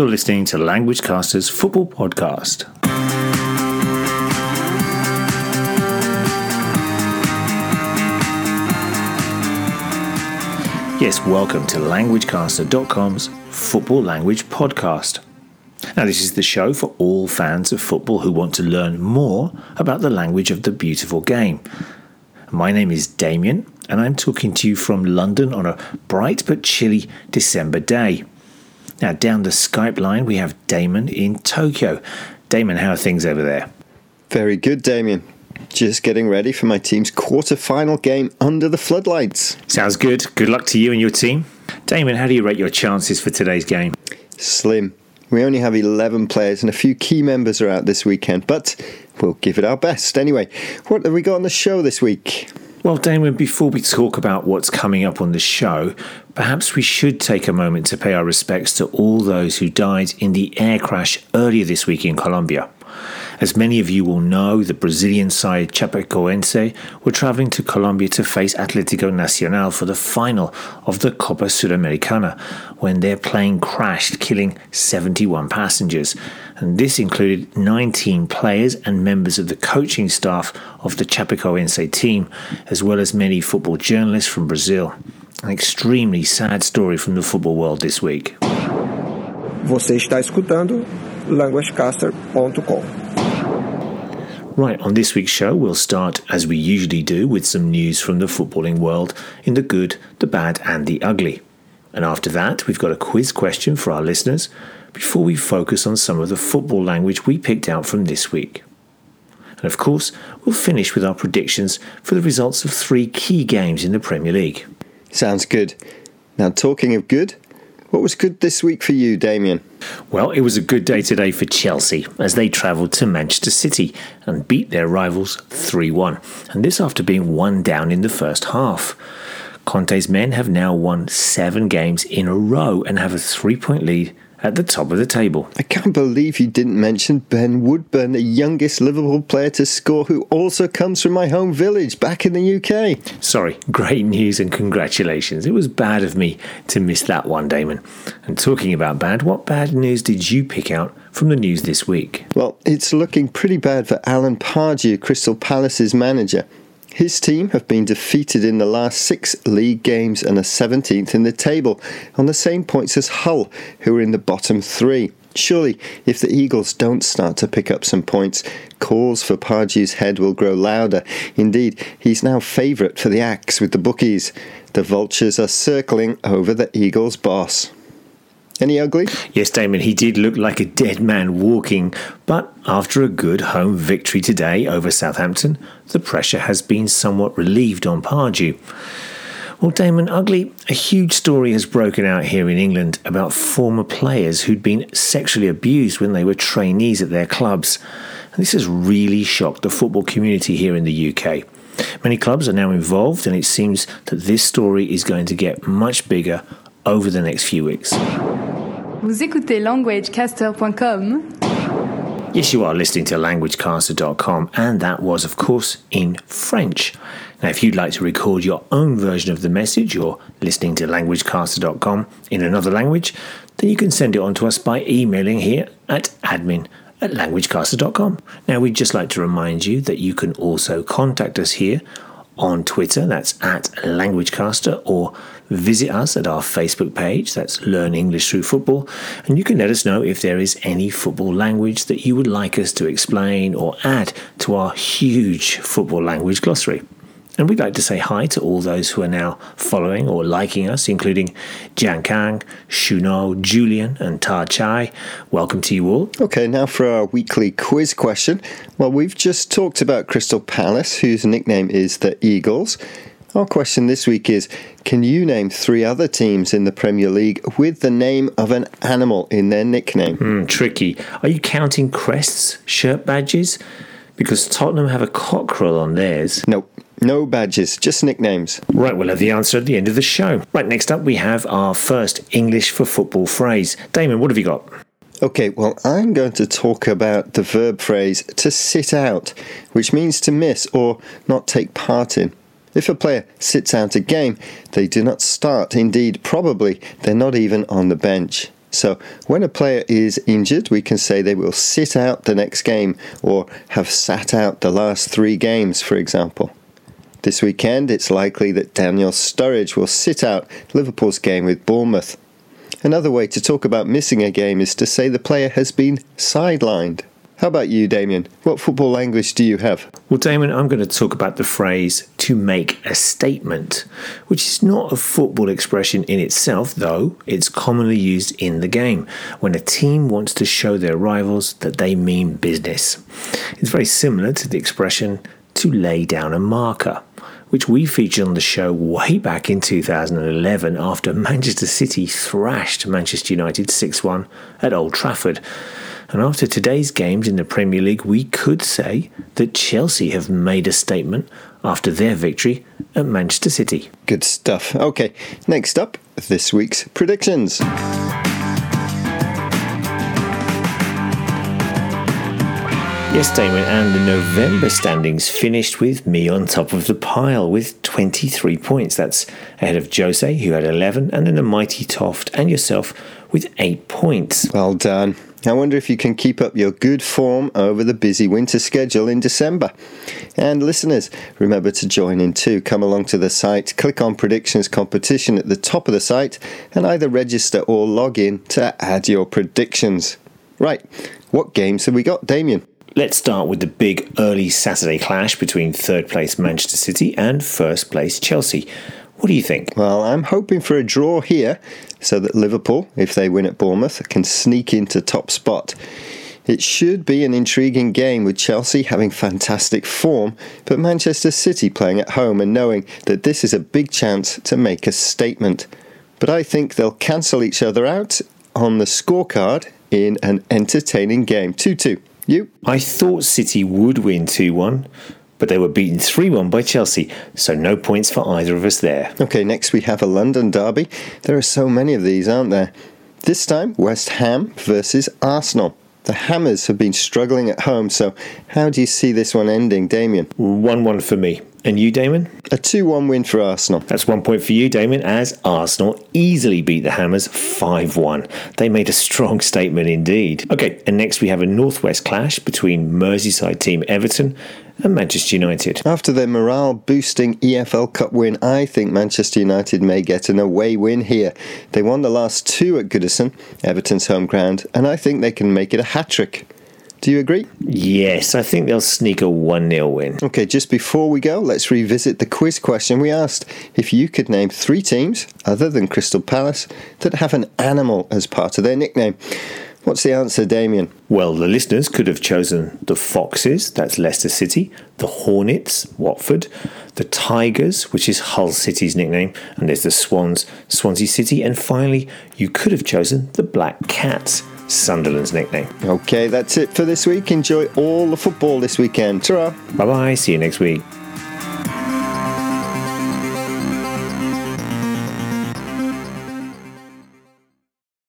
You're listening to Language Caster's Football Podcast. Yes, welcome to LanguageCaster.com's Football Language Podcast. Now, this is the show for all fans of football who want to learn more about the language of the beautiful game. My name is Damien, and I'm talking to you from London on a bright but chilly December day. Now, down the Skype line, we have Damon in Tokyo. Damon, how are things over there? Very good, Damien. Just getting ready for my team's quarter-final game under the floodlights. Sounds good. Good luck to you and your team. Damon, how do you rate your chances for today's game? Slim. We only have 11 players and a few key members are out this weekend, but we'll give it our best. Anyway, what have we got on the show this week? Well, Damon, before we talk about what's coming up on the show, perhaps we should take a moment to pay our respects to all those who died in the air crash earlier this week in Colombia. As many of you will know, the Brazilian side Chapecoense were travelling to Colombia to face Atlético Nacional for the final of the Copa Sudamericana when their plane crashed, killing 71 passengers. And this included 19 players and members of the coaching staff of the Chapecoense team, as well as many football journalists from Brazil. An extremely sad story from the football world this week. Você está escutando languagecaster.com. Right, on this week's show, we'll start, as we usually do, with some news from the footballing world in the good, the bad, and the ugly. And after that, we've got a quiz question for our listeners before we focus on some of the football language we picked out from this week. And of course, we'll finish with our predictions for the results of three key games in the Premier League. Sounds good. Now, talking of good, what was good this week for you, Damien? Well, it was a good day today for Chelsea as they travelled to Manchester City and beat their rivals 3 1, and this after being one down in the first half. Conte's men have now won seven games in a row and have a three point lead at the top of the table. I can't believe you didn't mention Ben Woodburn, the youngest Liverpool player to score, who also comes from my home village back in the UK. Sorry, great news and congratulations. It was bad of me to miss that one, Damon. And talking about bad, what bad news did you pick out from the news this week? Well, it's looking pretty bad for Alan Pardew, Crystal Palace's manager. His team have been defeated in the last six league games and are 17th in the table, on the same points as Hull, who are in the bottom three. Surely, if the Eagles don't start to pick up some points, calls for Pardew's head will grow louder. Indeed, he's now favourite for the axe with the bookies. The vultures are circling over the Eagles' boss. Any ugly? Yes, Damon, he did look like a dead man walking, but after a good home victory today over Southampton, the pressure has been somewhat relieved on Pardew. Well, Damon Ugly, a huge story has broken out here in England about former players who'd been sexually abused when they were trainees at their clubs. And this has really shocked the football community here in the UK. Many clubs are now involved, and it seems that this story is going to get much bigger over the next few weeks. Vous écoutez languagecaster.com. Yes, you are listening to languagecaster.com, and that was, of course, in French. Now, if you'd like to record your own version of the message or listening to languagecaster.com in another language, then you can send it on to us by emailing here at admin at languagecaster.com. Now, we'd just like to remind you that you can also contact us here on Twitter, that's at languagecaster, or visit us at our Facebook page, that's Learn English Through Football, and you can let us know if there is any football language that you would like us to explain or add to our huge football language glossary. And we'd like to say hi to all those who are now following or liking us, including Jian Kang, Shuno, Julian, and Ta Chai. Welcome to you all. Okay, now for our weekly quiz question. Well, we've just talked about Crystal Palace, whose nickname is the Eagles. Our question this week is Can you name three other teams in the Premier League with the name of an animal in their nickname? Hmm, tricky. Are you counting crests, shirt badges? Because Tottenham have a cockerel on theirs. Nope. No badges, just nicknames. Right, we'll have the answer at the end of the show. Right, next up we have our first English for football phrase. Damon, what have you got? Okay, well, I'm going to talk about the verb phrase to sit out, which means to miss or not take part in. If a player sits out a game, they do not start. Indeed, probably they're not even on the bench. So, when a player is injured, we can say they will sit out the next game or have sat out the last three games, for example. This weekend, it's likely that Daniel Sturridge will sit out Liverpool's game with Bournemouth. Another way to talk about missing a game is to say the player has been sidelined. How about you, Damien? What football language do you have? Well, Damien, I'm going to talk about the phrase to make a statement, which is not a football expression in itself, though it's commonly used in the game when a team wants to show their rivals that they mean business. It's very similar to the expression to lay down a marker which we featured on the show way back in 2011 after Manchester City thrashed Manchester United 6 1 at Old Trafford. And after today's games in the Premier League, we could say that Chelsea have made a statement after their victory at Manchester City. Good stuff. Okay, next up, this week's predictions. Yes, Damon, and the November standings finished with me on top of the pile with 23 points. That's ahead of Jose, who had 11, and then the mighty Toft and yourself with 8 points. Well done. I wonder if you can keep up your good form over the busy winter schedule in December. And listeners, remember to join in too. Come along to the site, click on predictions competition at the top of the site, and either register or log in to add your predictions. Right, what games have we got, Damien? Let's start with the big early Saturday clash between third place Manchester City and first place Chelsea. What do you think? Well, I'm hoping for a draw here so that Liverpool, if they win at Bournemouth, can sneak into top spot. It should be an intriguing game with Chelsea having fantastic form, but Manchester City playing at home and knowing that this is a big chance to make a statement. But I think they'll cancel each other out on the scorecard in an entertaining game. 2 2. You? I thought City would win 2 1 but they were beaten 3 1 by Chelsea, so no points for either of us there. Okay, next we have a London derby. There are so many of these, aren't there? This time, West Ham versus Arsenal. The Hammers have been struggling at home, so how do you see this one ending, Damien? 1 1 for me. And you, Damon? A 2 1 win for Arsenal. That's one point for you, Damon, as Arsenal easily beat the Hammers 5 1. They made a strong statement indeed. Okay, and next we have a Northwest clash between Merseyside team Everton and Manchester United. After their morale boosting EFL Cup win, I think Manchester United may get an away win here. They won the last two at Goodison, Everton's home ground, and I think they can make it a hat trick. Do you agree? Yes, I think they'll sneak a 1 0 win. Okay, just before we go, let's revisit the quiz question we asked. If you could name three teams, other than Crystal Palace, that have an animal as part of their nickname. What's the answer, Damien? Well, the listeners could have chosen the Foxes, that's Leicester City, the Hornets, Watford, the Tigers, which is Hull City's nickname, and there's the Swans, Swansea City, and finally, you could have chosen the Black Cats. Sunderland's nickname. Okay, that's it for this week. Enjoy all the football this weekend. Ta Bye bye. See you next week.